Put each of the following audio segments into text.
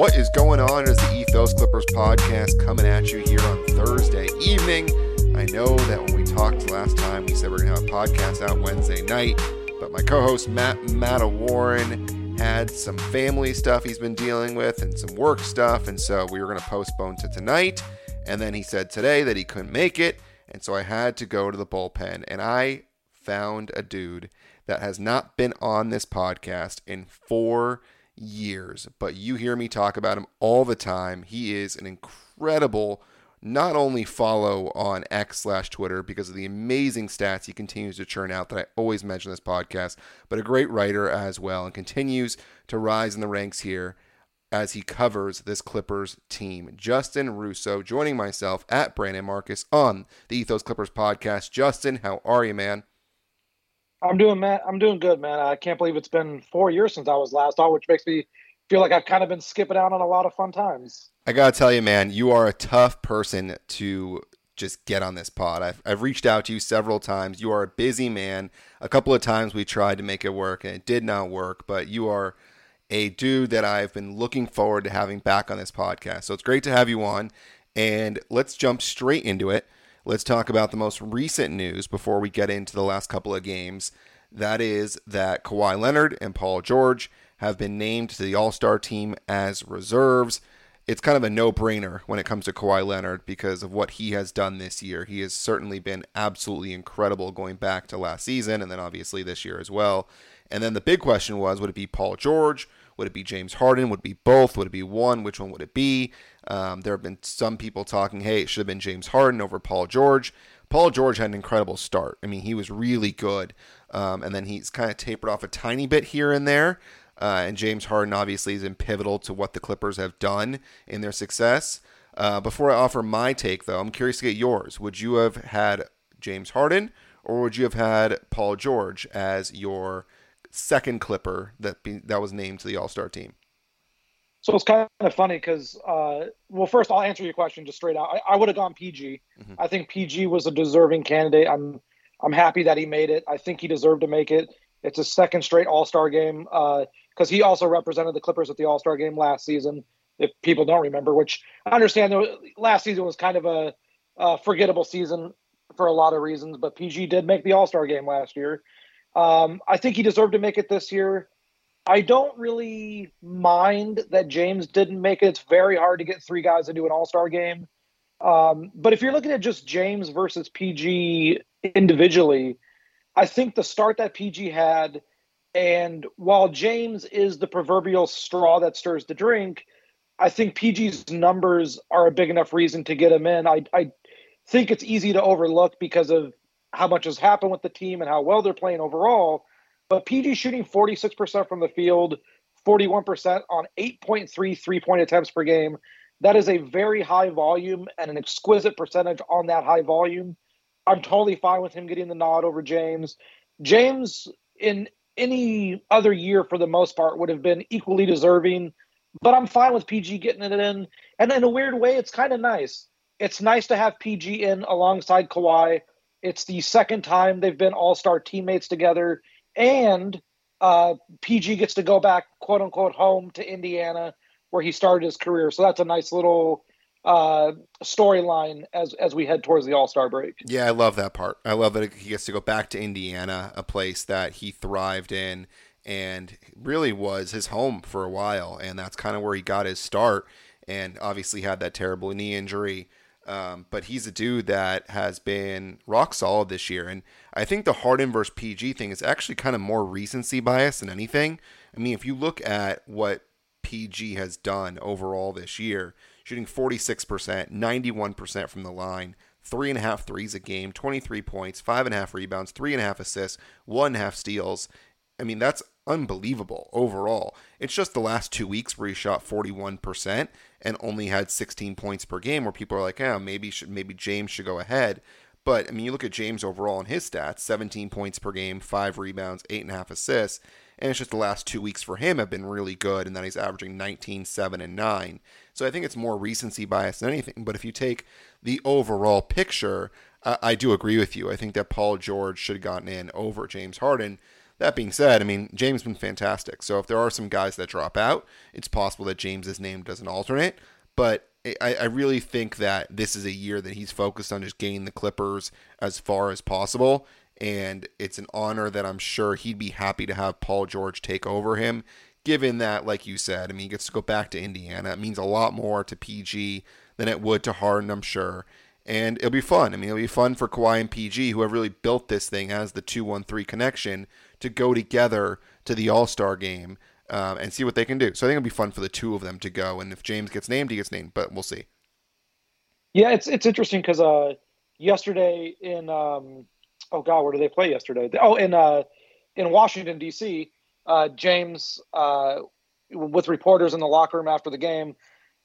What is going on is the Ethos Clippers podcast coming at you here on Thursday evening. I know that when we talked last time, we said we are going to have a podcast out Wednesday night, but my co host Matt Matta Warren had some family stuff he's been dealing with and some work stuff, and so we were going to postpone to tonight. And then he said today that he couldn't make it, and so I had to go to the bullpen, and I found a dude that has not been on this podcast in four years, but you hear me talk about him all the time. He is an incredible, not only follow on X slash Twitter because of the amazing stats he continues to churn out that I always mention this podcast, but a great writer as well and continues to rise in the ranks here as he covers this Clippers team. Justin Russo joining myself at Brandon Marcus on the Ethos Clippers podcast. Justin, how are you, man? I'm doing man. I'm doing good, man. I can't believe it's been four years since I was last on, which makes me feel like I've kind of been skipping out on a lot of fun times. I gotta tell you, man, you are a tough person to just get on this pod. I've, I've reached out to you several times. You are a busy man. A couple of times we tried to make it work and it did not work, but you are a dude that I've been looking forward to having back on this podcast. So it's great to have you on. And let's jump straight into it. Let's talk about the most recent news before we get into the last couple of games. That is that Kawhi Leonard and Paul George have been named to the All Star team as reserves. It's kind of a no brainer when it comes to Kawhi Leonard because of what he has done this year. He has certainly been absolutely incredible going back to last season and then obviously this year as well. And then the big question was would it be Paul George? Would it be James Harden? Would it be both? Would it be one? Which one would it be? Um, there have been some people talking, hey, it should have been James Harden over Paul George. Paul George had an incredible start. I mean, he was really good. Um, and then he's kind of tapered off a tiny bit here and there. Uh, and James Harden obviously is pivotal to what the Clippers have done in their success. Uh, before I offer my take, though, I'm curious to get yours. Would you have had James Harden or would you have had Paul George as your second Clipper that be, that was named to the All Star team. So it's kind of funny because, uh, well, first I'll answer your question just straight out. I, I would have gone PG. Mm-hmm. I think PG was a deserving candidate. I'm I'm happy that he made it. I think he deserved to make it. It's a second straight All Star game because uh, he also represented the Clippers at the All Star game last season. If people don't remember, which I understand, last season was kind of a, a forgettable season for a lot of reasons, but PG did make the All Star game last year. Um, I think he deserved to make it this year. I don't really mind that James didn't make it. It's very hard to get three guys into an All Star game. Um, but if you're looking at just James versus PG individually, I think the start that PG had, and while James is the proverbial straw that stirs the drink, I think PG's numbers are a big enough reason to get him in. I, I think it's easy to overlook because of how much has happened with the team and how well they're playing overall. But PG shooting 46% from the field, 41% on 8.3 three point attempts per game. That is a very high volume and an exquisite percentage on that high volume. I'm totally fine with him getting the nod over James. James, in any other year for the most part, would have been equally deserving, but I'm fine with PG getting it in. And in a weird way, it's kind of nice. It's nice to have PG in alongside Kawhi it's the second time they've been all star teammates together. And uh, PG gets to go back, quote unquote, home to Indiana where he started his career. So that's a nice little uh, storyline as as we head towards the All Star break. Yeah, I love that part. I love that he gets to go back to Indiana, a place that he thrived in and really was his home for a while, and that's kind of where he got his start. And obviously had that terrible knee injury um, but he's a dude that has been rock solid this year. And I think the Harden versus PG thing is actually kind of more recency bias than anything. I mean, if you look at what PG has done overall this year, shooting 46%, 91% from the line, three and a half threes a game, 23 points, five and a half rebounds, three and a half assists, one and a half steals. I mean, that's unbelievable overall. It's just the last two weeks where he shot 41% and only had 16 points per game, where people are like, "Yeah, maybe should maybe James should go ahead." But I mean, you look at James overall in his stats: 17 points per game, five rebounds, eight and a half assists, and it's just the last two weeks for him have been really good, and that he's averaging 19, 7, and 9. So I think it's more recency bias than anything. But if you take the overall picture, I do agree with you. I think that Paul George should have gotten in over James Harden That being said, I mean, James has been fantastic. So if there are some guys that drop out, it's possible that James name doesn't alternate. But I, I really think that this is a year that he's focused on just getting the Clippers as far as possible. And it's an honor that I'm sure he'd be happy to have Paul George take over him, given that, like you said, I mean, he gets to go back to Indiana. It means a lot more to PG than it would to Harden, I'm sure. And it'll be fun. I mean, it'll be fun for Kawhi and PG, who have really built this thing as the 2 1 3 connection, to go together to the All Star game um, and see what they can do. So I think it'll be fun for the two of them to go. And if James gets named, he gets named, but we'll see. Yeah, it's it's interesting because uh, yesterday in um, oh god, where did they play yesterday? Oh, in uh, in Washington D.C., uh, James uh, with reporters in the locker room after the game,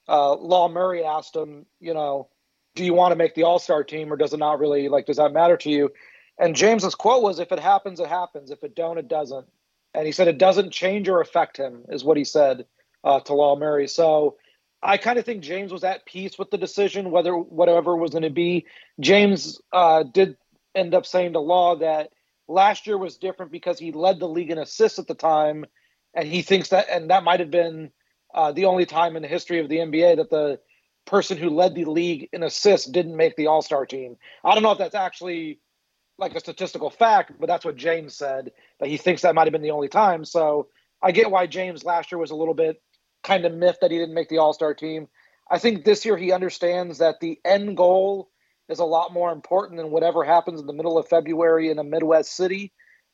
uh, Law Murray asked him, you know, do you want to make the All Star team or does it not really like does that matter to you? And James's quote was, "If it happens, it happens. If it don't, it doesn't." And he said it doesn't change or affect him, is what he said uh, to Law Murray. So I kind of think James was at peace with the decision, whether whatever was going to be. James uh, did end up saying to Law that last year was different because he led the league in assists at the time, and he thinks that, and that might have been uh, the only time in the history of the NBA that the person who led the league in assists didn't make the All Star team. I don't know if that's actually like a statistical fact, but that's what James said that he thinks that might have been the only time. So I get why James last year was a little bit kind of miffed that he didn't make the All Star team. I think this year he understands that the end goal is a lot more important than whatever happens in the middle of February in a Midwest city.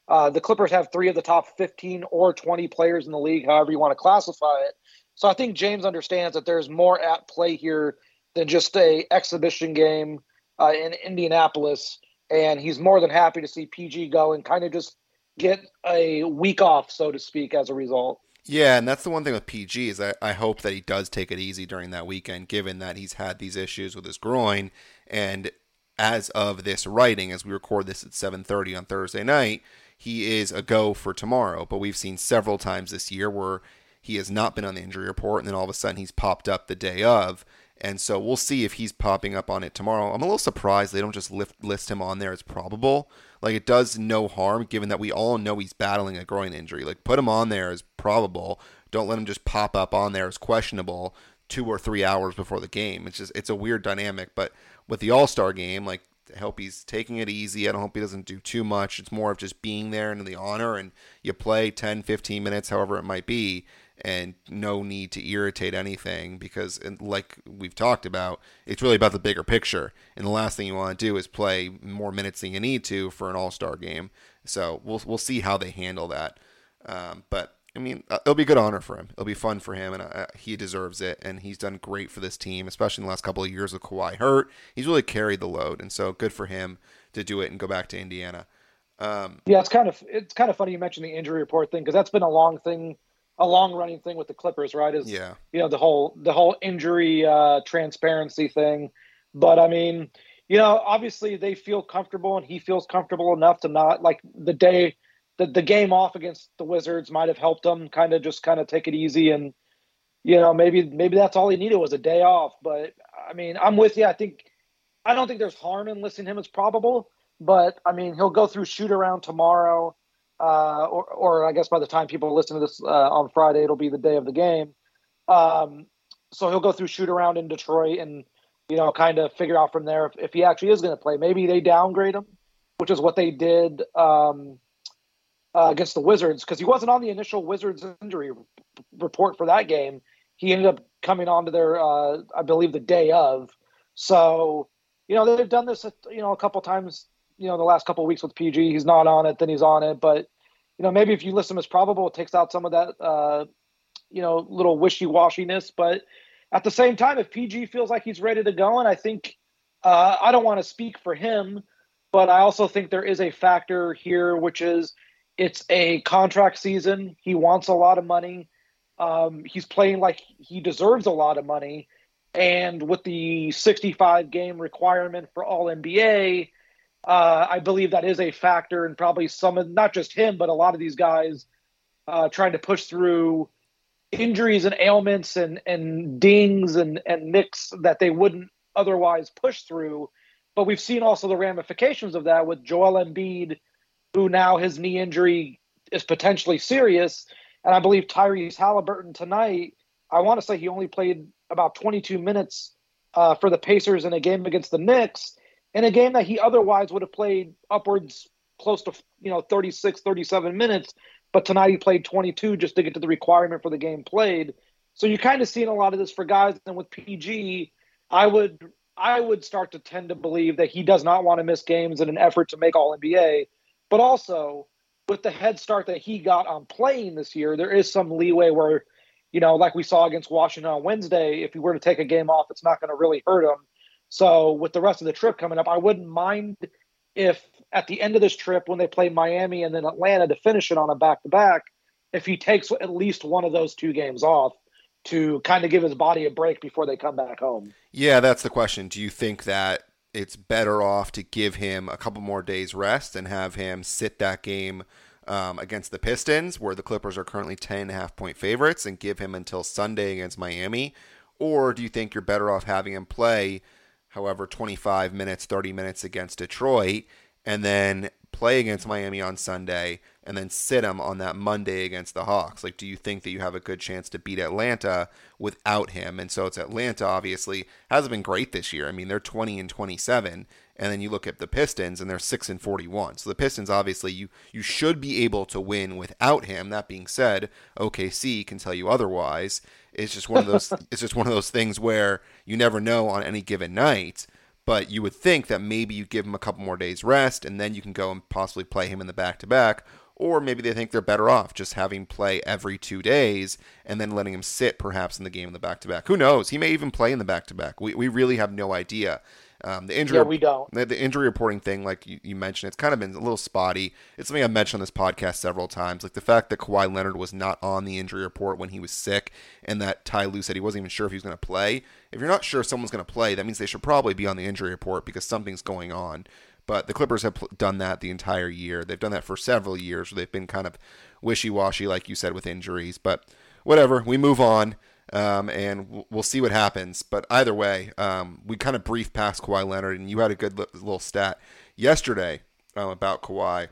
Uh, the Clippers have three of the top 15 or 20 players in the league, however you want to classify it. So I think James understands that there's more at play here than just a exhibition game uh, in Indianapolis and he's more than happy to see PG go and kind of just get a week off, so to speak, as a result. Yeah, and that's the one thing with PG is I, I hope that he does take it easy during that weekend, given that he's had these issues with his groin. And as of this writing, as we record this at 7:30 on Thursday night, he is a go for tomorrow. But we've seen several times this year where he has not been on the injury report, and then all of a sudden he's popped up the day of. And so we'll see if he's popping up on it tomorrow. I'm a little surprised they don't just lift, list him on there as probable. Like it does no harm given that we all know he's battling a groin injury. Like put him on there as probable. Don't let him just pop up on there as questionable two or three hours before the game. It's just it's a weird dynamic. But with the All Star game, like I hope he's taking it easy. I don't hope he doesn't do too much. It's more of just being there and the honor and you play 10, 15 minutes, however it might be, and no need to irritate anything because, like we've talked about, it's really about the bigger picture. And the last thing you want to do is play more minutes than you need to for an All Star game. So we'll we'll see how they handle that. Um, but I mean, uh, it'll be a good honor for him. It'll be fun for him, and uh, he deserves it. And he's done great for this team, especially in the last couple of years with Kawhi hurt. He's really carried the load, and so good for him to do it and go back to Indiana. Um, yeah, it's kind of it's kind of funny you mentioned the injury report thing because that's been a long thing a long running thing with the Clippers, right? Is yeah, you know the whole the whole injury uh, transparency thing. But I mean, you know, obviously they feel comfortable, and he feels comfortable enough to not like the day the the game off against the Wizards might have helped him kind of just kind of take it easy and you know maybe maybe that's all he needed was a day off. But I mean, I'm with you. I think I don't think there's harm in listing him as probable, but I mean he'll go through shoot around tomorrow uh, or, or I guess by the time people listen to this uh, on Friday, it'll be the day of the game. Um, so he'll go through shoot around in Detroit and you know kind of figure out from there if, if he actually is going to play. Maybe they downgrade him, which is what they did um, uh, against the Wizards because he wasn't on the initial Wizards injury report for that game. He ended up coming onto their, uh, I believe, the day of. So you know they've done this, you know, a couple times you know the last couple weeks with PG. He's not on it, then he's on it. But you know maybe if you list him as probable, it takes out some of that uh, you know little wishy washiness. But at the same time, if PG feels like he's ready to go, and I think uh, I don't want to speak for him, but I also think there is a factor here, which is it's a contract season. He wants a lot of money. Um, he's playing like he deserves a lot of money. And with the 65 game requirement for all NBA, uh, I believe that is a factor, and probably some of not just him, but a lot of these guys uh, trying to push through injuries and ailments and and dings and and nicks that they wouldn't otherwise push through. But we've seen also the ramifications of that with Joel Embiid, who now his knee injury is potentially serious. And I believe Tyrese Halliburton tonight, I want to say he only played about 22 minutes uh, for the Pacers in a game against the Knicks, in a game that he otherwise would have played upwards close to you know 36, 37 minutes. But tonight he played 22 just to get to the requirement for the game played. So you're kind of seeing a lot of this for guys. And with PG, I would I would start to tend to believe that he does not want to miss games in an effort to make All NBA. But also, with the head start that he got on playing this year, there is some leeway where, you know, like we saw against Washington on Wednesday, if he were to take a game off, it's not going to really hurt him. So with the rest of the trip coming up, I wouldn't mind if at the end of this trip, when they play Miami and then Atlanta to finish it on a back to back, if he takes at least one of those two games off to kind of give his body a break before they come back home. Yeah, that's the question. Do you think that it's better off to give him a couple more days rest and have him sit that game um, against the Pistons, where the Clippers are currently 10 and point favorites, and give him until Sunday against Miami? Or do you think you're better off having him play, however, 25 minutes, 30 minutes against Detroit, and then play against Miami on Sunday and then sit him on that Monday against the Hawks? Like, do you think that you have a good chance to beat Atlanta without him? And so it's Atlanta, obviously, hasn't been great this year. I mean, they're 20 and 27. And then you look at the Pistons and they're 6 and 41. So the Pistons, obviously, you, you should be able to win without him. That being said, OKC can tell you otherwise. It's just one of those it's just one of those things where you never know on any given night. But you would think that maybe you give him a couple more days rest and then you can go and possibly play him in the back to back or maybe they think they're better off just having play every two days and then letting him sit perhaps in the game in the back to back. Who knows? He may even play in the back to back. We we really have no idea. Um, the injury, yeah, we don't. The, the, injury reporting thing, like you, you, mentioned, it's kind of been a little spotty. It's something I've mentioned on this podcast several times. Like the fact that Kawhi Leonard was not on the injury report when he was sick, and that Ty Lue said he wasn't even sure if he was going to play. If you're not sure someone's going to play, that means they should probably be on the injury report because something's going on. But the Clippers have done that the entire year. They've done that for several years. Where they've been kind of wishy-washy, like you said, with injuries. But whatever, we move on. Um, and we'll see what happens. But either way, um, we kind of briefed past Kawhi Leonard, and you had a good little stat yesterday um, about Kawhi,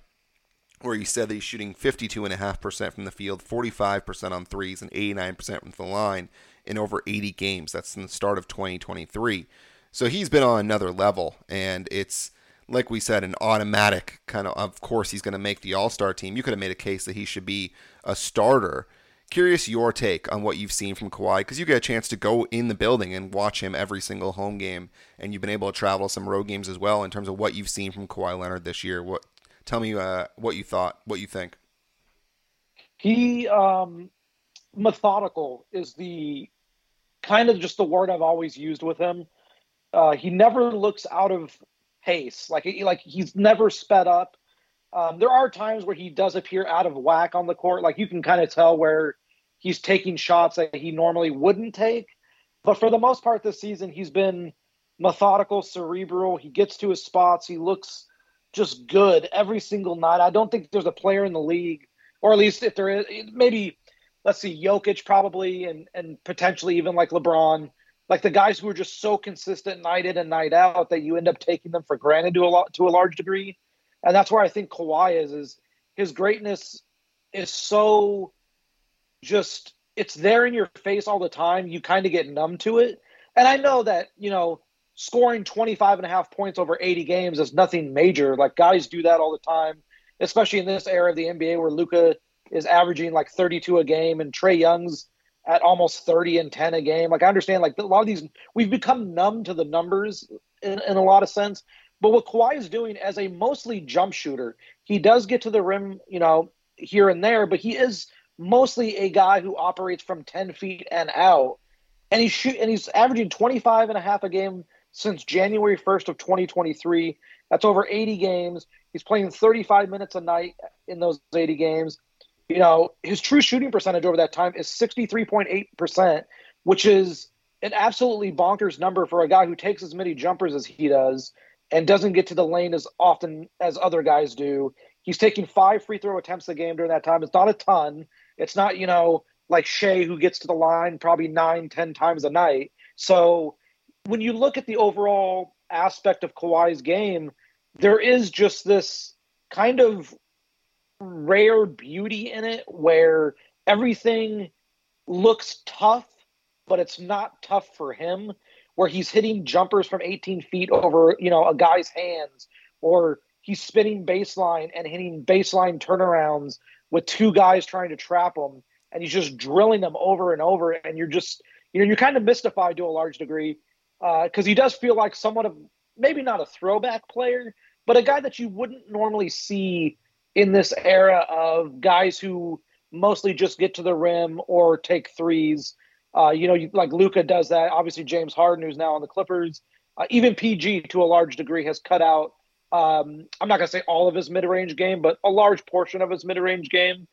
where you said that he's shooting 52.5% from the field, 45% on threes, and 89% from the line in over 80 games. That's in the start of 2023. So he's been on another level, and it's like we said, an automatic kind of. Of course, he's going to make the All Star team. You could have made a case that he should be a starter. Curious your take on what you've seen from Kawhi because you get a chance to go in the building and watch him every single home game, and you've been able to travel some road games as well. In terms of what you've seen from Kawhi Leonard this year, what tell me uh, what you thought, what you think. He um, methodical is the kind of just the word I've always used with him. Uh, he never looks out of pace. Like like he's never sped up. Um, there are times where he does appear out of whack on the court. Like you can kind of tell where he's taking shots that he normally wouldn't take. But for the most part this season, he's been methodical, cerebral. He gets to his spots. He looks just good every single night. I don't think there's a player in the league, or at least if there is, maybe let's see, Jokic probably, and and potentially even like LeBron like the guys who are just so consistent night in and night out that you end up taking them for granted to a lot to a large degree. And that's where I think Kawhi is is his greatness is so just it's there in your face all the time. You kind of get numb to it. And I know that, you know, scoring 25 and a half points over 80 games is nothing major. Like guys do that all the time, especially in this era of the NBA where Luka is averaging like 32 a game and Trae Young's at almost 30 and 10 a game. Like I understand, like a lot of these, we've become numb to the numbers in, in a lot of sense. But what Kawhi is doing as a mostly jump shooter, he does get to the rim, you know, here and there, but he is mostly a guy who operates from 10 feet and out. And he's shoot, and he's averaging 25 and a half a game since January 1st of 2023. That's over 80 games. He's playing 35 minutes a night in those 80 games you know, his true shooting percentage over that time is 63.8%, which is an absolutely bonkers number for a guy who takes as many jumpers as he does and doesn't get to the lane as often as other guys do. He's taking five free throw attempts a game during that time. It's not a ton. It's not, you know, like Shai who gets to the line probably nine, ten times a night. So when you look at the overall aspect of Kawhi's game, there is just this kind of rare beauty in it where everything looks tough, but it's not tough for him. Where he's hitting jumpers from 18 feet over, you know, a guy's hands, or he's spinning baseline and hitting baseline turnarounds with two guys trying to trap him, and he's just drilling them over and over. And you're just, you know, you're kind of mystified to a large degree because uh, he does feel like somewhat of maybe not a throwback player, but a guy that you wouldn't normally see in this era of guys who mostly just get to the rim or take threes. Uh, you know, you, like Luka does that. Obviously, James Harden, who's now on the Clippers, uh, even PG to a large degree has cut out. Um, I'm not going to say all of his mid-range game, but a large portion of his mid-range game.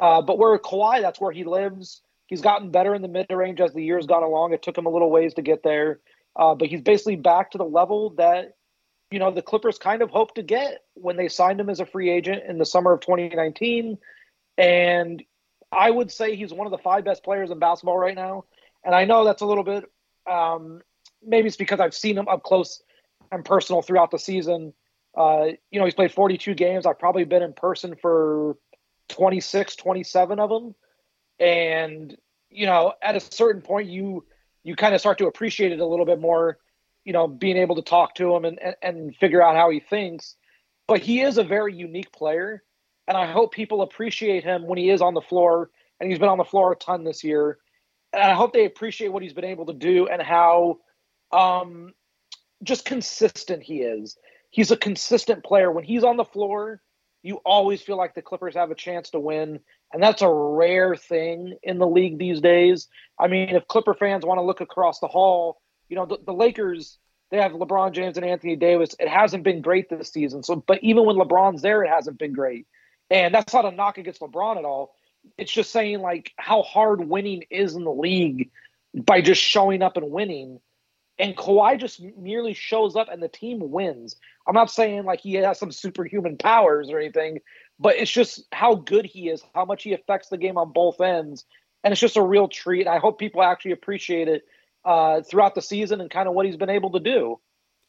Uh, but where Kawhi, that's where he lives. He's gotten better in the mid-range as the years gone along. It took him a little ways to get there, uh, but he's basically back to the level that you know the Clippers kind of hoped to get when they signed him as a free agent in the summer of 2019. And I would say he's one of the five best players in basketball right now. And I know that's a little bit, um, maybe it's because I've seen him up close and personal throughout the season. Uh, you know, he's played 42 games. I've probably been in person for 26, 27 of them. And, you know, at a certain point, you, you kind of start to appreciate it a little bit more, you know, being able to talk to him and, and, and figure out how he thinks. But he is a very unique player and I hope people appreciate him when he is on the floor. And he's been on the floor a ton this year. And I hope they appreciate what he's been able to do and how um, just consistent he is. He's a consistent player. When he's on the floor, you always feel like the Clippers have a chance to win. And that's a rare thing in the league these days. I mean, if Clipper fans want to look across the hall, you know, the, the Lakers, they have LeBron James and Anthony Davis. It hasn't been great this season. So, but even when LeBron's there, it hasn't been great. And that's not a knock against LeBron at all. It's just saying like how hard winning is in the league by just showing up and winning. And Kawhi just merely shows up and the team wins. I'm not saying like he has some superhuman powers or anything, but it's just how good he is, how much he affects the game on both ends. And it's just a real treat. I hope people actually appreciate it uh, throughout the season and kind of what he's been able to do.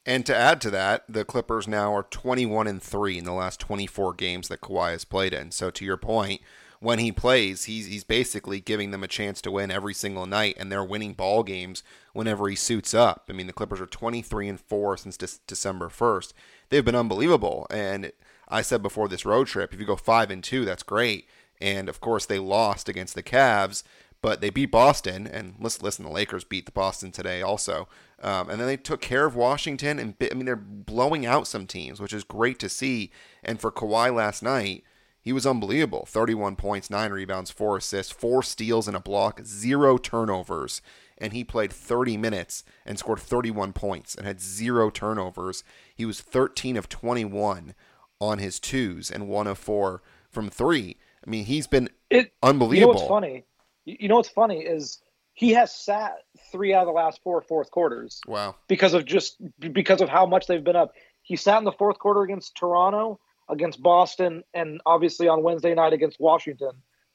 And to add to that, the Clippers now are 21 and 3 in the last 24 games that Kawhi has played in. So to your point, when he plays, he's he's basically giving them a chance to win every single night and they're winning ball games whenever he suits up. I mean, the Clippers are 23 and 4 since de- December 1st. They've been unbelievable and I said before this road trip, if you go 5 and 2, that's great. And of course, they lost against the Cavs, but they beat Boston and listen, listen, the Lakers beat the Boston today also. Um, and then they took care of Washington, and I mean they're blowing out some teams, which is great to see. And for Kawhi last night, he was unbelievable: 31 points, nine rebounds, four assists, four steals, and a block, zero turnovers. And he played 30 minutes and scored 31 points and had zero turnovers. He was 13 of 21 on his twos and one of four from three. I mean, he's been it, unbelievable. You know what's funny? You know what's funny is he has sat three out of the last four fourth quarters. Wow. Because of just because of how much they've been up. He sat in the fourth quarter against Toronto, against Boston, and obviously on Wednesday night against Washington.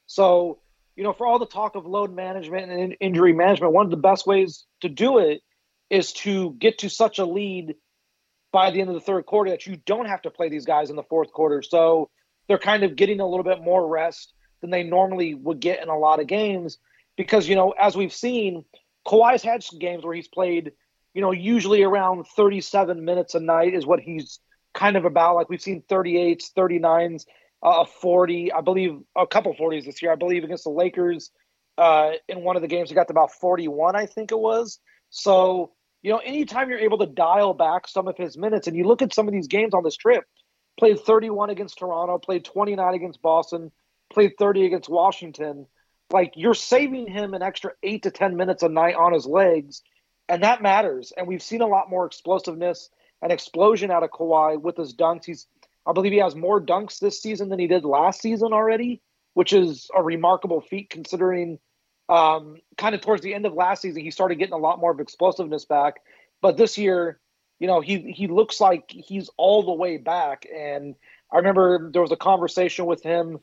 So, you know, for all the talk of load management and injury management, one of the best ways to do it is to get to such a lead by the end of the third quarter that you don't have to play these guys in the fourth quarter. So they're kind of getting a little bit more rest than they normally would get in a lot of games because you know as we've seen, Kawhi's had some games where he's played, you know, usually around 37 minutes a night is what he's kind of about. Like we've seen 38s, 39s, uh, 40. I believe a couple 40s this year. I believe against the Lakers uh, in one of the games he got to about 41, I think it was. So you know, anytime you're able to dial back some of his minutes, and you look at some of these games on this trip, played 31 against Toronto, played 29 against Boston, played 30 against Washington like you're saving him an extra eight to 10 minutes a night on his legs, and that matters. And we've seen a lot more explosiveness and explosion out of Kawhi with his dunks. He's, I believe he has more dunks this season than he did last season already, which is a remarkable feat considering um, kind of towards the end of last season, he started getting a lot more of explosiveness back. But this year, you know, he he looks like he's all the way back. And I remember there was a conversation with him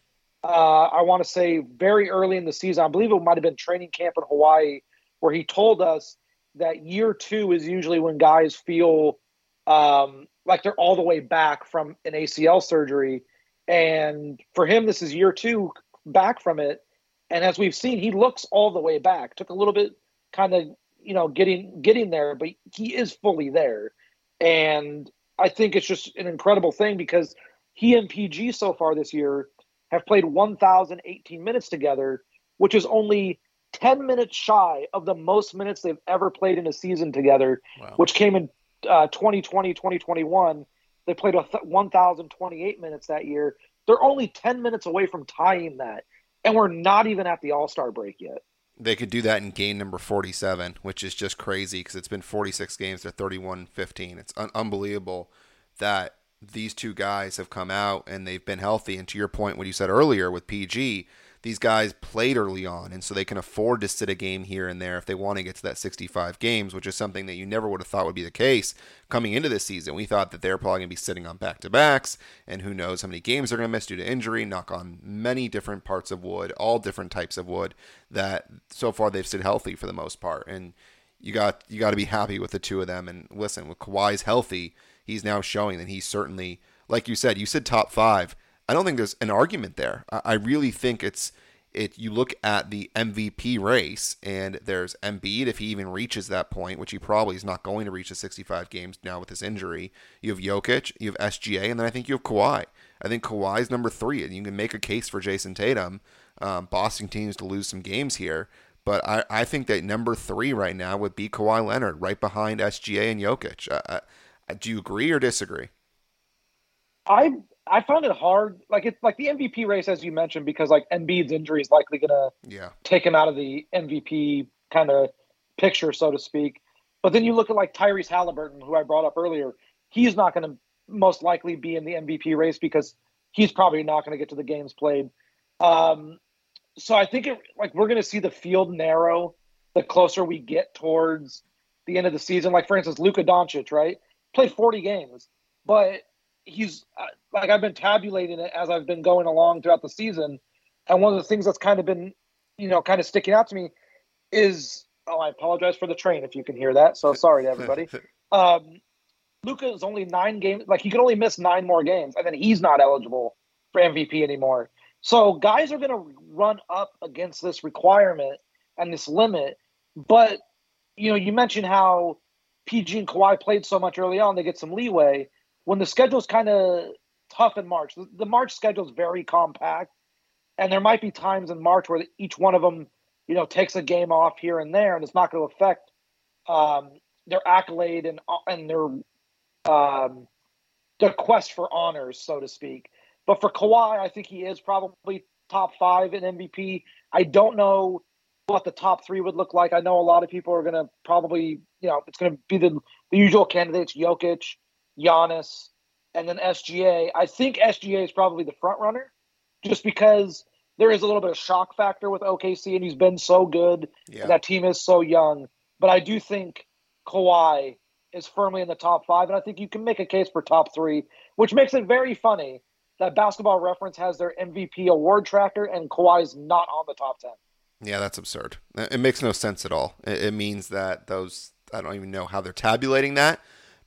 uh, I want to say very early in the season, I believe it might have been training camp in Hawaii, where he told us that year two is usually when guys feel um, like they're all the way back from an ACL surgery. And for him, this is year two back from it. And as we've seen, he looks all the way back. Took a little bit kind of, you know, getting getting there, but he is fully there. And I think it's just an incredible thing because he and PG so far this year have played 1,018 minutes together, which is only 10 minutes shy of the most minutes they've ever played in a season together, wow. which came in uh, 2020, 2021. They played 1,028 minutes that year. They're only 10 minutes away from tying that. And we're not even at the All Star break yet. They could do that in game number 47, which is just crazy because it's been 46 games. They're 31 15. It's un- unbelievable that these two guys have come out and they've been healthy. And to your point, what you said earlier with PG, these guys played early on, and so they can afford to sit a game here and there if they want to get to that 65 games, which is something that you never would have thought would be the case coming into this season. We thought that they're probably going to be sitting on back to backs, and who knows how many games they're going to miss due to injury, knock on many different parts of wood, all different types of wood, that so far they've stayed healthy for the most part. And you got you got to be happy with the two of them. And listen, with Kawhi's healthy, he's now showing that he's certainly, like you said, you said top five I don't think there's an argument there. I, really think it's it. You look at the MVP race, and there's Embiid if he even reaches that point, which he probably is not going to reach the 65 games now with his injury. You have Jokic, you have SGA, and then I think you have Kawhi. I think Kawhi's number three, and you can make a case for Jayson Tatum. Um, Boston teams to lose some games here, but I, I think that number three right now would be Kawhi Leonard, right behind SGA and Jokic. Uh, uh, do you agree or disagree? I I found it hard, like it's like the MVP race, as you mentioned, because like Embiid's injury is likely gonna yeah take him out of the MVP kind of picture, so to speak. But then you look at like Tyrese Halliburton, who I brought up earlier. He's not going to most likely be in the MVP race because he's probably not going to get to the games played. Um, so I think it, like we're going to see the field narrow the closer we get towards the end of the season. Like for instance, Luka Doncic, right, played 40 games, but he's uh, like I've been tabulating it as I've been going along throughout the season, and one of the things that's kind of been, you know, kind of sticking out to me is oh, I apologize for the train if you can hear that. So sorry to everybody. um, Luka is only nine games, like he could only miss nine more games, and then he's not eligible for MVP anymore. So guys are going to run up against this requirement and this limit. But you know, you mentioned how PG and Kawhi played so much early on; they get some leeway when the schedule's kind of tough in March. The, the March schedule is very compact, and there might be times in March where each one of them, you know, takes a game off here and there, and it's not going to affect um, their accolade and and their um, their quest for honors, so to speak. But for Kawhi, I think he is probably top five in MVP. I don't know what the top three would look like. I know a lot of people are going to probably, you know, it's going to be the, the usual candidates: Jokic, Giannis, and then SGA. I think SGA is probably the front runner, just because there is a little bit of shock factor with OKC, and he's been so good. Yeah. That team is so young, but I do think Kawhi is firmly in the top five, and I think you can make a case for top three, which makes it very funny that Basketball Reference has their MVP award tracker, and Kawhi's not on the top ten. Yeah, that's absurd. It makes no sense at all. It means that those I don't even know how they're tabulating that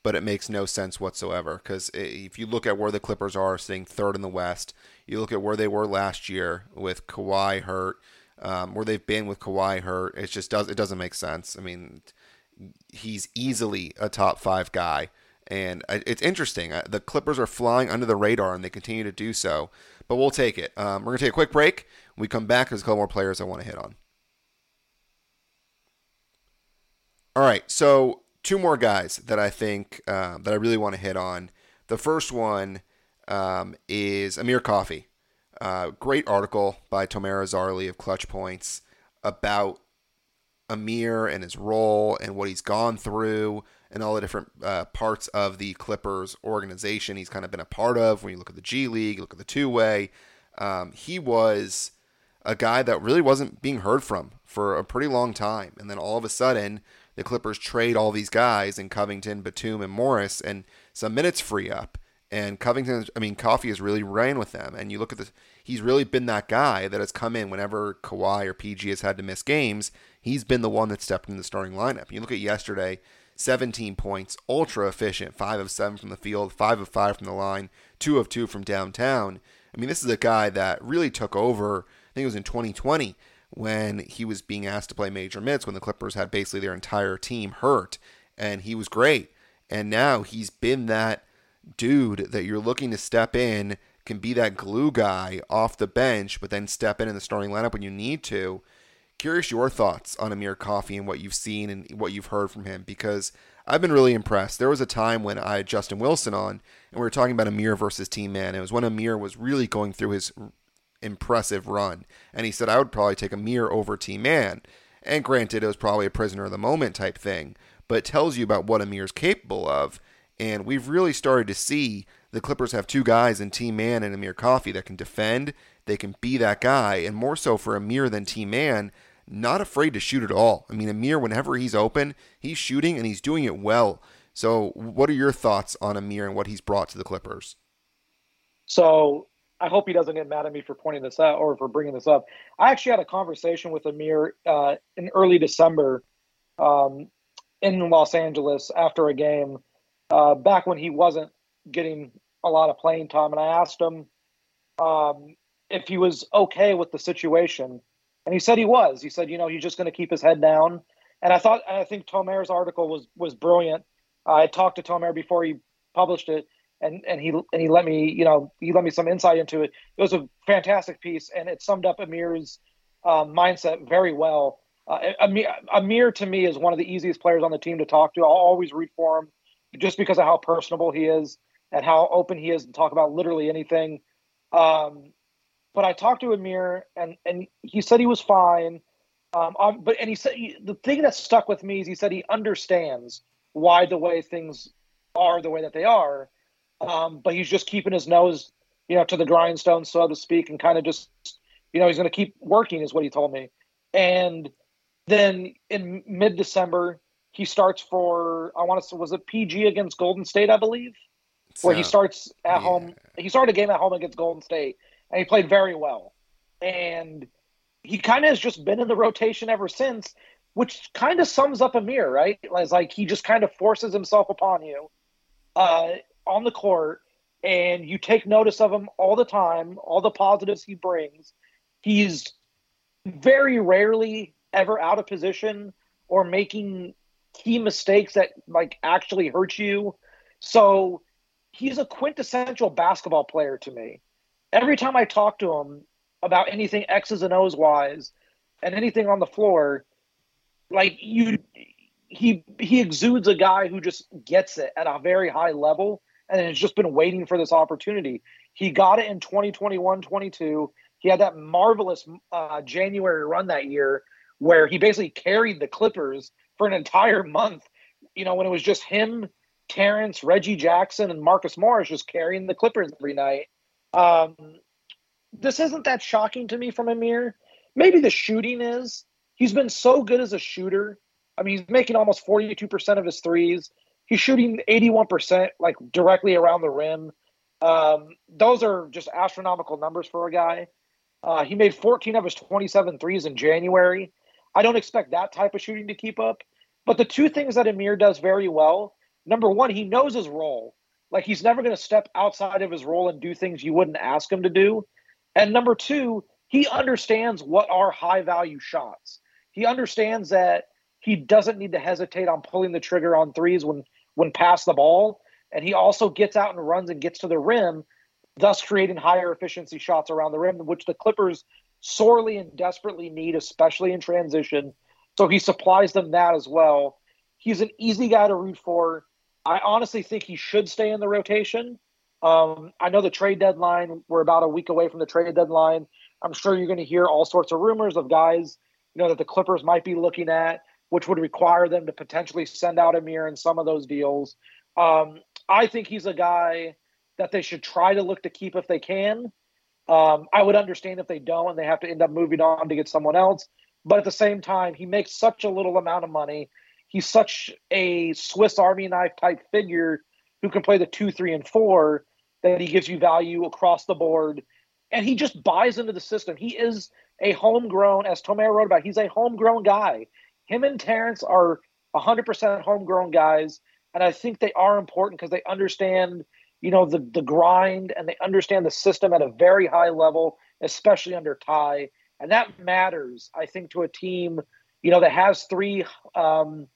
but it makes no sense whatsoever because if you look at where the Clippers are, sitting third in the West, you look at where they were last year with Kawhi hurt, um, where they've been with Kawhi hurt, it just does it doesn't make sense. I mean, he's easily a top five guy, and it's interesting. Uh, the Clippers are flying under the radar, and they continue to do so. But we'll take it. Um, we're gonna take a quick break. When we come back, there's a couple more players I want to hit on. All right, so two more guys that I think uh, that I really want to hit on. The first one um, is Amir Coffey. Uh, great article by Tomer Azarly of Clutch Points about Amir and his role and what he's gone through and all the different uh, parts of the Clippers organization he's kind of been a part of. When you look at the G League, look at the two way, um, he was a guy that really wasn't being heard from for a pretty long time. And then all of a sudden, the Clippers trade all these guys in Covington, Batum, and Morris, and some minutes free up. And Covington, I mean, Coffey has really ran with them. And you look at this, he's really been that guy that has come in whenever Kawhi or PG has had to miss games. He's been the one that stepped in the starting lineup. You look at yesterday, 17 points, ultra efficient, 5 of 7 from the field, 5 of 5 from the line, 2 of 2 from downtown. I mean, this is a guy that really took over. I think it was in 2020 when he was being asked to play major minutes when the Clippers had basically their entire team hurt, and he was great. And now he's been that dude that you're looking to step in, can be that glue guy off the bench, but then step in in the starting lineup when you need to. Curious your thoughts on Amir Coffey and what you've seen and what you've heard from him because I've been really impressed. There was a time when I had Justin Wilson on and we were talking about Amir versus T Man. It was when Amir was really going through his impressive run. And he said, I would probably take Amir over T Man. And granted, it was probably a prisoner of the moment type thing, but tells you about what Amir's capable of. And we've really started to see the Clippers have two guys in T Man and Amir Coffey that can defend, they can be that guy, and more so for Amir than T Man, not afraid to shoot at all. I mean, Amir, whenever he's open, he's shooting and he's doing it well. So, what are your thoughts on Amir and what he's brought to the Clippers? So, I hope he doesn't get mad at me for pointing this out or for bringing this up. I actually had a conversation with Amir uh, in early December um, in Los Angeles after a game, uh, back when he wasn't getting a lot of playing time, and I asked him um, if he was okay with the situation, and he said he was. He said, you know, he's just going to keep his head down. And I thought, I think Tomer's article was was brilliant. I talked to Tomer before he published it, and and he and he let me, you know, he let me some insight into it. It was a fantastic piece, and it summed up Amir's uh, mindset very well. Uh, Amir, Amir to me is one of the easiest players on the team to talk to. I'll always root for him just because of how personable he is and how open he is to talk about literally anything. Um, but I talked to Amir, and and he said he was fine. Um, um, but and he said he, the thing that stuck with me is he said he understands why the way things are the way that they are, um, but he's just keeping his nose, you know, to the grindstone, so to speak, and kind of just, you know, he's going to keep working, is what he told me. And then in mid December, he starts for I want to say was it PG against Golden State, I believe, where he starts at yeah. home. He started a game at home against Golden State, and he played very well. And he kind of has just been in the rotation ever since, which kind of sums up Amir, right? It's like he just kind of forces himself upon you uh, on the court, and you take notice of him all the time, all the positives he brings. He's very rarely ever out of position or making key mistakes that like actually hurt you. So he's a quintessential basketball player to me every time I talk to him about anything X's and O's wise and anything on the floor, like you he he exudes a guy who just gets it at a very high level and has just been waiting for this opportunity. He got it in 2021 22. He had that marvelous uh, January run that year where he basically carried the Clippers for an entire month. You know, when it was just him, Terance, Reggie Jackson, and Marcus Morris just carrying the Clippers every night. Um, this isn't that shocking to me from Amir. Maybe the shooting is. He's been so good as a shooter. I mean, he's making almost 42% of his threes. He's shooting 81%, like directly around the rim. Um, those are just astronomical numbers for a guy. Uh, he made 14 of his 27 threes in January. I don't expect that type of shooting to keep up. But the two things that Amir does very well number one, he knows his role. Like he's never going to step outside of his role and do things you wouldn't ask him to do. And number two, he understands what are high value shots. He understands that he doesn't need to hesitate on pulling the trigger on threes when when past the ball. And he also gets out and runs and gets to the rim, thus creating higher efficiency shots around the rim, which the Clippers sorely and desperately need, especially in transition. So he supplies them that as well. He's an easy guy to root for. I honestly think he should stay in the rotation. Um, I know the trade deadline, we're about a week away from the trade deadline. I'm sure you're going to hear all sorts of rumors of guys, you know, that the Clippers might be looking at, which would require them to potentially send out Amir in some of those deals. Um, I think he's a guy that they should try to look to keep if they can. Um, I would understand if they don't and they have to end up moving on to get someone else. But at the same time, he makes such a little amount of money he's such a Swiss Army knife type figure who can play the two, three, and four that he gives you value across the board. And he just buys into the system. He is a homegrown, as Tomer wrote about, he's a homegrown guy. Him and Terance are 100% homegrown guys. And I think they are important because they understand you know, the the grind and they understand the system at a very high level, especially under Ty, and that matters, I think, to a team, you know, that has three um,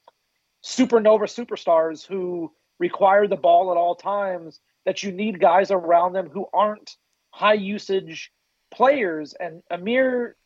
supernova superstars who require the ball at all times. That you need guys around them who aren't high usage players, and Amir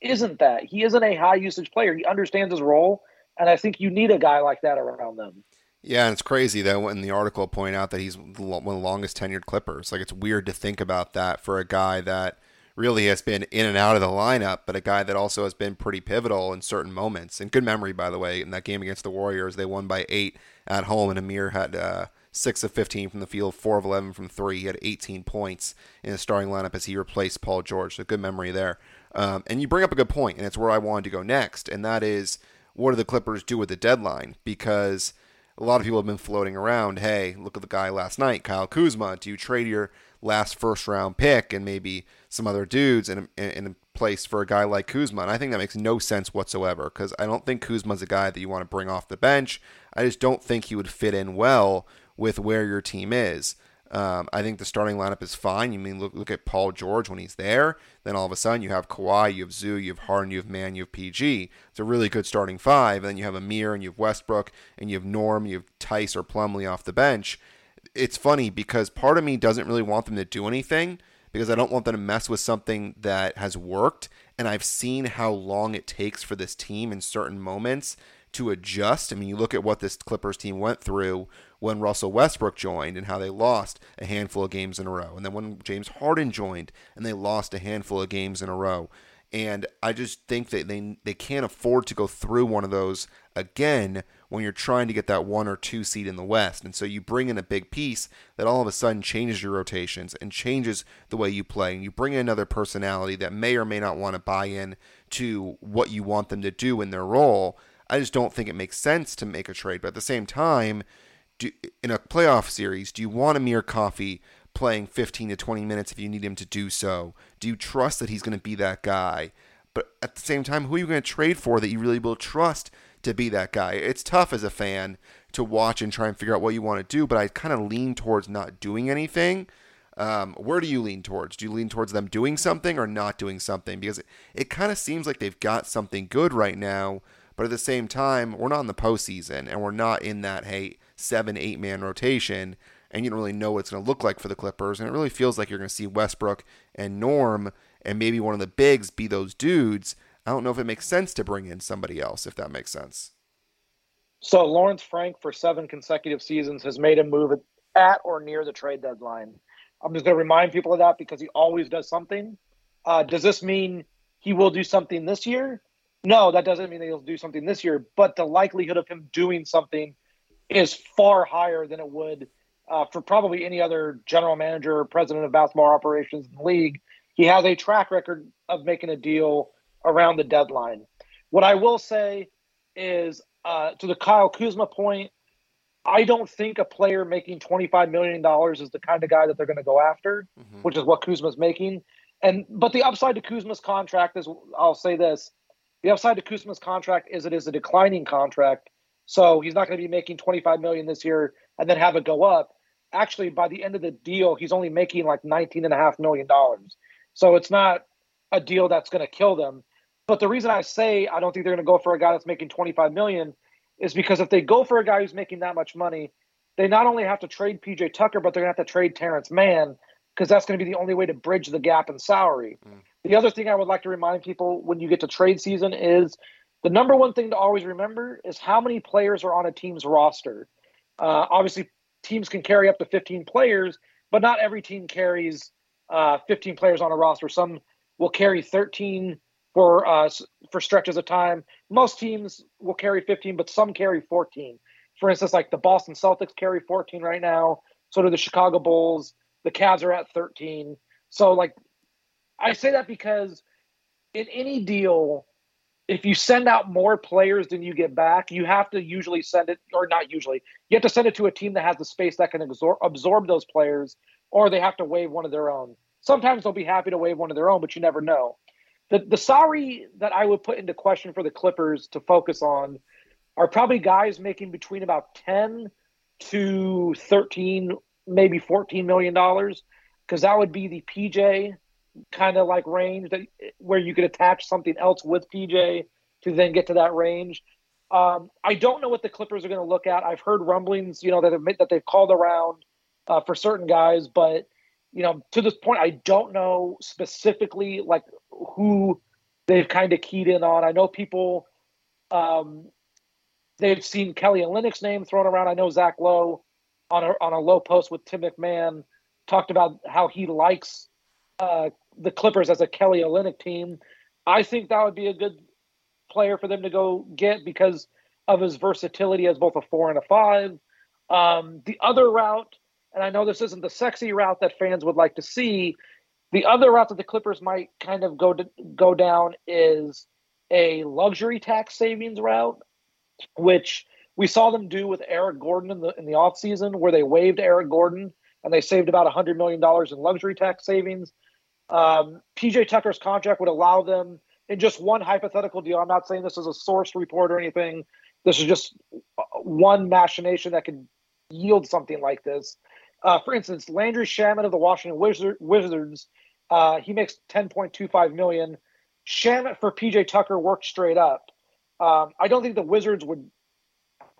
isn't that. He isn't a high usage player. He understands his role, and I think you need a guy like that around them. Yeah, and it's crazy that when the article point out that he's one of the longest tenured Clippers. Like it's weird to think about that for a guy that really has been in and out of the lineup, but a guy that also has been pretty pivotal in certain moments. And good memory, by the way, in that game against the Warriors, they won by eight at home, and Amir had uh, six of 15 from the field, four of 11 from three. He had 18 points in the starting lineup as he replaced Paul George. So good memory there. Um, and you bring up a good point, and it's where I wanted to go next, and that is what do the Clippers do with the deadline? Because – a lot of people have been floating around. Hey, look at the guy last night, Kyle Kuzma. Do you trade your last first round pick and maybe some other dudes in a, in a place for a guy like Kuzma? And I think that makes no sense whatsoever because I don't think Kuzma's a guy that you want to bring off the bench. I just don't think he would fit in well with where your team is. Um, I think the starting lineup is fine. You mean look look at Paul George when he's there. Then all of a sudden you have Kawhi, you have Zoo, you have Harden, you have Mann, you have PG. It's a really good starting five. And then you have Amir and you have Westbrook and you have Norm, you have Theis or Plumlee off the bench. It's funny because part of me doesn't really want them to do anything because I don't want them to mess with something that has worked. And I've seen how long it takes for this team in certain moments to adjust. I mean, you look at what this Clippers team went through when Russell Westbrook joined and how they lost a handful of games in a row. And then when James Harden joined and they lost a handful of games in a row. And I just think that they they can't afford to go through one of those again when you're trying to get that one or two seed in the West. And so you bring in a big piece that all of a sudden changes your rotations and changes the way you play. And you bring in another personality that may or may not want to buy in to what you want them to do in their role. I just don't think it makes sense to make a trade. But at the same time, do, in a playoff series, do you want Amir Coffey playing 15 to 20 minutes if you need him to do so? Do you trust that he's going to be that guy? But at the same time, who are you going to trade for that you really will trust to be that guy? It's tough as a fan to watch and try and figure out what you want to do, but I kind of lean towards not doing anything. Um, where do you lean towards? Do you lean towards them doing something or not doing something? Because it, it kind of seems like they've got something good right now, but at the same time, we're not in the postseason and we're not in that, hey, seven, eight man rotation, and you don't really know what it's going to look like for the Clippers. And it really feels like you're going to see Westbrook and Norm and maybe one of the bigs be those dudes. I don't know if it makes sense to bring in somebody else, if that makes sense. So Lawrence Frank for seven consecutive seasons has made a move at or near the trade deadline. I'm just going to remind people of that because he always does something. Uh, does this mean he will do something this year? No, that doesn't mean that he'll do something this year. But the likelihood of him doing something is far higher than it would uh, for probably any other general manager or president of basketball operations in the league. He has a track record of making a deal around the deadline. What I will say is uh, to the Kyle Kuzma point, I don't think a player making $25 million is the kind of guy that they're going to go after, mm-hmm. which is what Kuzma's making. And but the upside to Kuzma's contract is I'll say this. The upside to Kuzma's contract is it is a declining contract so he's not going to be making 25 million this year and then have it go up. Actually, by the end of the deal, he's only making like 19 and a half million dollars. So it's not a deal that's going to kill them. But the reason I say I don't think they're going to go for a guy that's making 25 million is because if they go for a guy who's making that much money, they not only have to trade PJ Tucker, but they're going to have to trade Terance Mann because that's going to be the only way to bridge the gap in salary. Mm. The other thing I would like to remind people when you get to trade season is the number one thing to always remember is how many players are on a team's roster. Uh, obviously, teams can carry up to 15 players, but not every team carries uh, 15 players on a roster. Some will carry 13 for uh, for stretches of time. Most teams will carry 15, but some carry 14. For instance, like the Boston Celtics carry 14 right now. So do the Chicago Bulls. The Cavs are at 13. So like, I say that because in any deal, if you send out more players than you get back, you have to usually send it, or not usually, you have to send it to a team that has the space that can absorb, absorb those players, or they have to waive one of their own. Sometimes they'll be happy to waive one of their own, but you never know. The the salary that I would put into question for the Clippers to focus on are probably guys making between about 10 to 13 maybe $14 million because that would be the PJ kind of like range that where you could attach something else with PJ to then get to that range. Um, I don't know what the Clippers are going to look at. I've heard rumblings, you know, that that they've called around uh, for certain guys, but you know, to this point, I don't know specifically like who they've kind of keyed in on. I know people, um, they've seen Kelly Olynyk's name thrown around. I know Zach Lowe on a on a Lowe Post with Tim McMahon talked about how he likes uh, the Clippers as a Kelly Olynyk team. I think that would be a good player for them to go get because of his versatility as both a four and a five. Um, the other route, and I know this isn't the sexy route that fans would like to see, the other route that the Clippers might kind of go to go down is a luxury tax savings route, which we saw them do with Eric Gordon in the in the offseason, where they waived Eric Gordon and they saved about $100 million in luxury tax savings. Um, PJ Tucker's contract would allow them, in just one hypothetical deal, I'm not saying this is a source report or anything, this is just one machination that could yield something like this. Uh, for instance, Landry Shamet of the Washington Wizard, Wizards, uh, he makes 10.25 million. Shamet for PJ Tucker worked straight up. Um, I don't think the Wizards would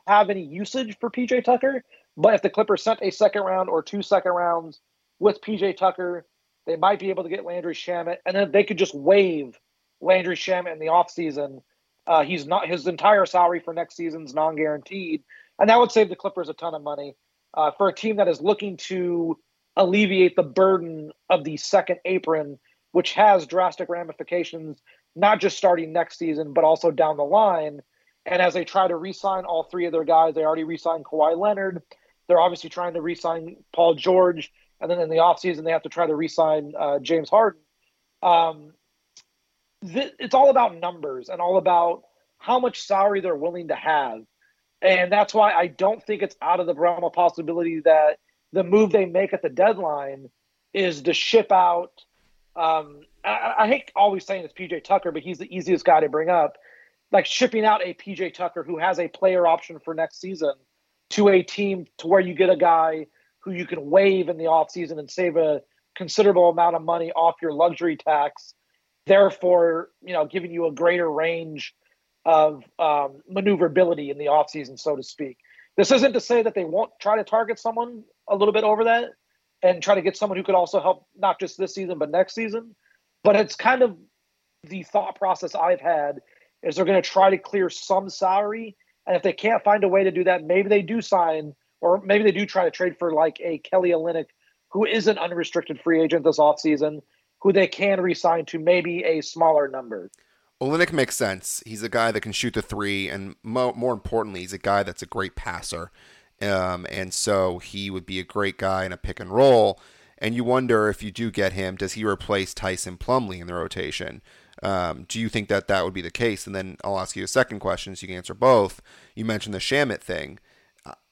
have any usage for PJ Tucker, but if the Clippers sent a second round or two second rounds with PJ Tucker, they might be able to get Landry Shamet, and then they could just waive Landry Shamet in the offseason. Uh, he's not his entire salary for next season's non-guaranteed, and that would save the Clippers a ton of money uh, for a team that is looking to alleviate the burden of the second apron, which has drastic ramifications, not just starting next season, but also down the line. And as they try to re-sign all three of their guys, they already re-signed Kawhi Leonard. They're obviously trying to re-sign Paul George, and then in the offseason they have to try to re-sign uh, James Harden. Um, th- it's all about numbers and all about how much salary they're willing to have, and that's why I don't think it's out of the realm of possibility that the move they make at the deadline is to ship out. Um, I, I hate always saying it's PJ Tucker, but he's the easiest guy to bring up. Like shipping out a PJ Tucker who has a player option for next season to a team to where you get a guy who you can waive in the offseason and save a considerable amount of money off your luxury tax, therefore, you know, giving you a greater range of um, maneuverability in the offseason, so to speak. This isn't to say that they won't try to target someone a little bit over that and try to get someone who could also help not just this season but next season. But it's kind of the thought process I've had is they're going to try to clear some salary and if they can't find a way to do that, maybe they do sign or maybe they do try to trade for like a Kelly Olynyk, who is an unrestricted free agent this offseason, who they can re-sign to maybe a smaller number. Olynyk makes sense. He's a guy that can shoot the three, and mo- more importantly, he's a guy that's a great passer. Um, and so he would be a great guy in a pick and roll. And you wonder if you do get him, does he replace Tyson Plumlee in the rotation? Um, do you think that that would be the case? And then I'll ask you a second question so you can answer both. You mentioned the Shamet thing.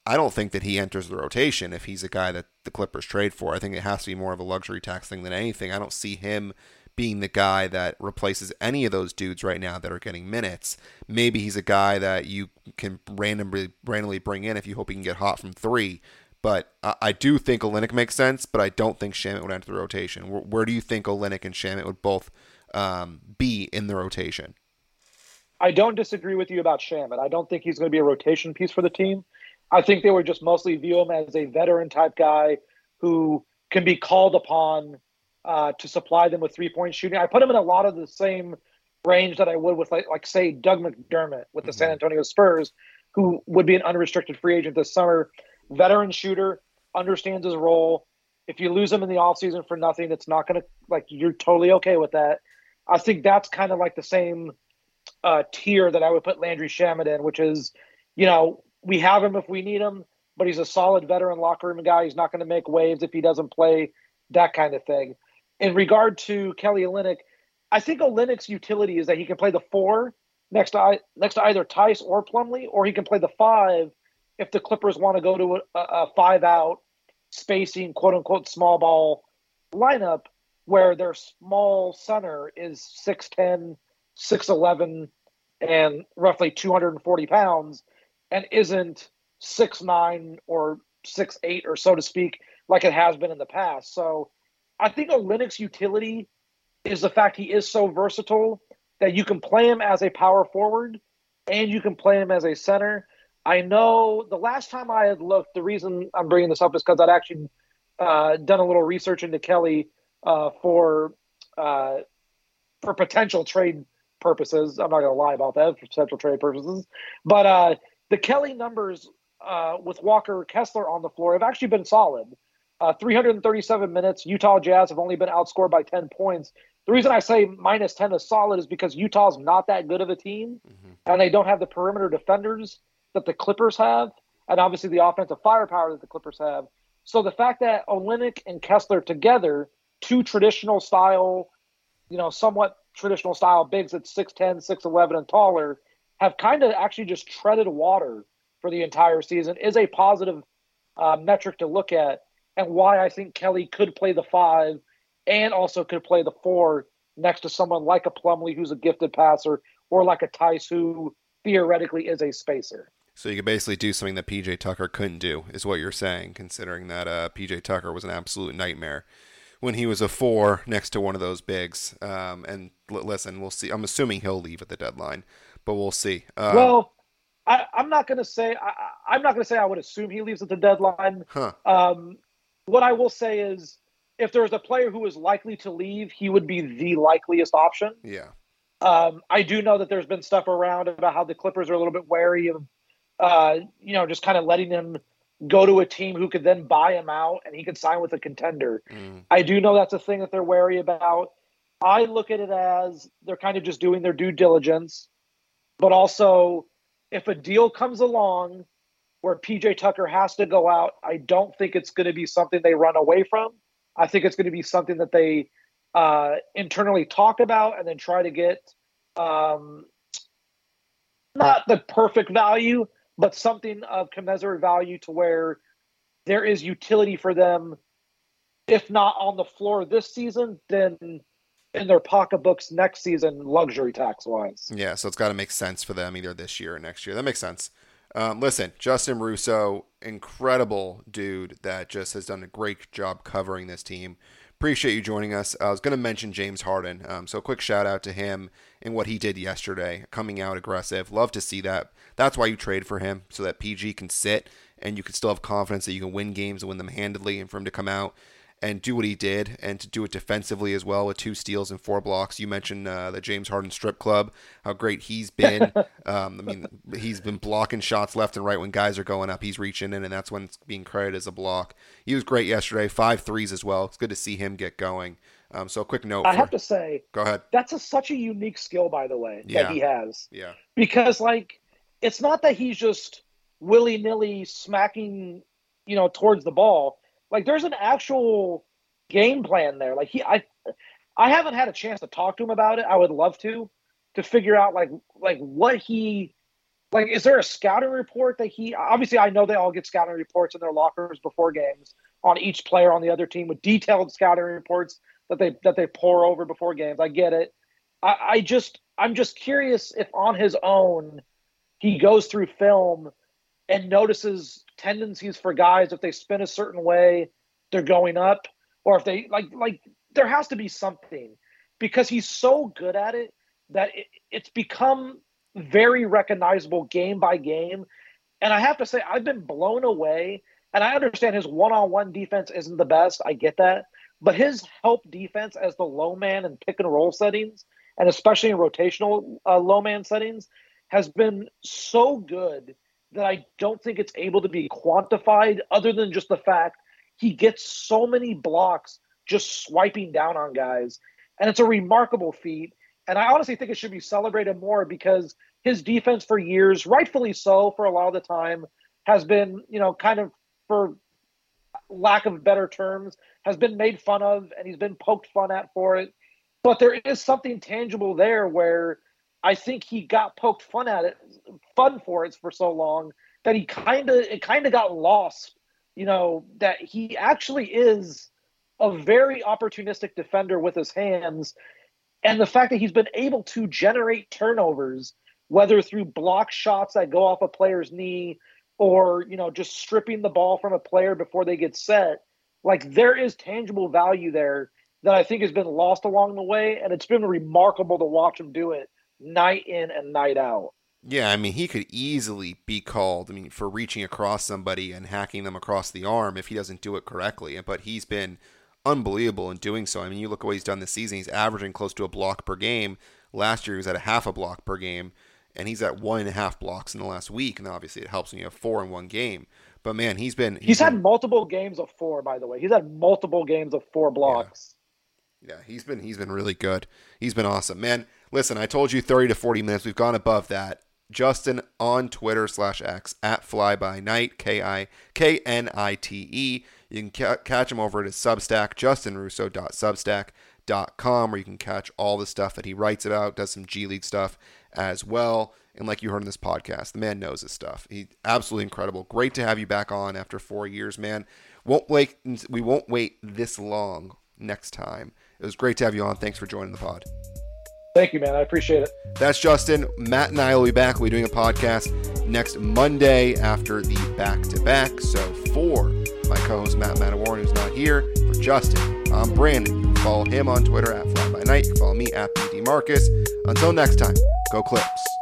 I don't think that he enters the rotation if he's a guy that the Clippers trade for. I think it has to be more of a luxury tax thing than anything. I don't see him being the guy that replaces any of those dudes right now that are getting minutes. Maybe he's a guy that you can randomly randomly bring in if you hope he can get hot from three. But I, I do think Olynyk makes sense, but I don't think Shamet would enter the rotation. Where, where do you think Olynyk and Shamet would both um, be in the rotation. I don't disagree with you about Shamet. I don't think he's going to be a rotation piece for the team. I think they would just mostly view him as a veteran type guy who can be called upon uh, to supply them with three point shooting. I put him in a lot of the same range that I would with like, like say Doug McDermott with the mm-hmm. San Antonio Spurs, who would be an unrestricted free agent this summer. Veteran shooter, understands his role. If you lose him in the offseason for nothing, it's not going to like you're totally okay with that. I think that's kind of like the same uh, tier that I would put Landry Shamet in, which is, you know, we have him if we need him, but he's a solid veteran locker room guy. He's not going to make waves if he doesn't play, that kind of thing. In regard to Kelly Olynyk, I think Olynyk's utility is that he can play the four next to next to either Theis or Plumlee, or he can play the five if the Clippers want to go to a, a five out spacing, quote unquote, small ball lineup where their small center is 6'10, 6'11, and roughly 240 pounds, and isn't six nine or six eight or so to speak, like it has been in the past. So I think Olynyk's utility is the fact he is so versatile that you can play him as a power forward and you can play him as a center. I know the last time I had looked, the reason I'm bringing this up is because I'd actually uh, done a little research into Kelly uh, for uh, for potential trade purposes. I'm not going to lie about that for potential trade purposes, but uh, the Kelly numbers uh, with Walker Kessler on the floor have actually been solid. Uh, 337 minutes. Utah Jazz have only been outscored by 10 points. The reason I say minus 10 is solid is because Utah's not that good of a team, mm-hmm. and they don't have the perimeter defenders that the Clippers have, and obviously the offensive firepower that the Clippers have. So the fact that Olynyk and Kessler together, two traditional style, you know, somewhat traditional style bigs at 6'10, 6'11, and taller, have kind of actually just treaded water for the entire season is a positive uh, metric to look at, and why I think Kelly could play the five and also could play the four next to someone like a Plumlee who's a gifted passer or like a Theis who theoretically is a spacer. So you could basically do something that PJ Tucker couldn't do, is what you're saying, considering that uh, PJ Tucker was an absolute nightmare when he was a four next to one of those bigs. Um, and l- listen, we'll see. I'm assuming he'll leave at the deadline, but we'll see. Uh, well, I, am not going to say. I, am not going to say I would assume he leaves at the deadline. Huh. Um, what I will say is if there is a player who is likely to leave, he would be the likeliest option. Yeah. Um, I do know that there's been stuff around about how the Clippers are a little bit wary of, uh, you know, just kind of letting him go to a team who could then buy him out and he could sign with a contender. Mm. I do know that's a thing that they're wary about. I look at it as they're kind of just doing their due diligence, but also if a deal comes along where PJ Tucker has to go out, I don't think it's going to be something they run away from. I think it's going to be something that they uh, internally talk about and then try to get um, not the perfect value, but something of commensurate value to where there is utility for them, if not on the floor this season, then in their pocketbooks next season, luxury tax wise. Yeah, so it's got to make sense for them either this year or next year. That makes sense. Um, listen, Justin Russo, incredible dude that just has done a great job covering this team. Appreciate you joining us. I was going to mention James Harden, um, so a quick shout out to him and what he did yesterday, coming out aggressive. Love to see that. That's why you trade for him, so that PG can sit and you can still have confidence that you can win games and win them handedly, and for him to come out and do what he did and to do it defensively as well with two steals and four blocks. You mentioned uh, the James Harden strip club, how great he's been. um, I mean, he's been blocking shots left and right when guys are going up. He's reaching in, and that's when it's being credited as a block. He was great yesterday, five threes as well. It's good to see him get going. Um, so a quick note. I for, have to say, go ahead. That's a, such a unique skill, by the way, yeah. that he has. Yeah. Because like, it's not that he's just willy nilly smacking, you know, towards the ball like there's an actual game plan there. Like he, I, I haven't had a chance to talk to him about it. I would love to, to figure out like like what he, like is there a scouting report that he? Obviously, I know they all get scouting reports in their lockers before games on each player on the other team with detailed scouting reports that they that they pour over before games. I get it. I, I just I'm just curious if on his own he goes through film and notices tendencies for guys if they spin a certain way, they're going up, or if they like like there has to be something because he's so good at it that it, it's become very recognizable game by game. And I have to say, I've been blown away. And I understand his one-on-one defense isn't the best. I get that, but his help defense as the low man and pick and roll settings, and especially in rotational uh, low man settings, has been so good that I don't think it's able to be quantified other than just the fact he gets so many blocks just swiping down on guys. And it's a remarkable feat. And I honestly think it should be celebrated more because his defense for years, rightfully so for a lot of the time, has been, you know, kind of for lack of better terms, has been made fun of and he's been poked fun at for it. But there is something tangible there where I think he got poked fun at it, fun for it for so long that he kind of it kind of got lost. You know that he actually is a very opportunistic defender with his hands, and the fact that he's been able to generate turnovers, whether through block shots that go off a player's knee or you know just stripping the ball from a player before they get set, Like there is tangible value there that I think has been lost along the way, and it's been remarkable to watch him do it night in and night out. Yeah, I mean, he could easily be called. I mean, for reaching across somebody and hacking them across the arm if he doesn't do it correctly. But he's been unbelievable in doing so. I mean, you look at what he's done this season. He's averaging close to a block per game. Last year, he was at a half a block per game, and he's at one and a half blocks in the last week. And obviously, it helps when you have four in one game. But man, he's been he's, he's been, had multiple games of four. By the way, he's had multiple games of four blocks. Yeah. yeah, he's been he's been really good. He's been awesome, man. Listen, I told you 30 to 40 minutes. We've gone above that. Justin on Twitter slash X at Flybynight, K I K N I T E. You can ca- catch him over at his Substack, justinrusso.substack.com, where you can catch all the stuff that he writes about, does some G League stuff as well. And like you heard in this podcast, the man knows his stuff. He's absolutely incredible. Great to have you back on after four years, man. Won't wait. We won't wait this long next time. It was great to have you on. Thanks for joining the pod. Thank you, man. I appreciate it. That's Justin. Matt and I will be back. We'll be doing a podcast next Monday after the back to back. So for my co-host Matt Matawarren, who's not here, for Justin, I'm Brandon. You can follow him on Twitter at Fly by Night. You can follow me at PD Marcus. Until next time, go Clips.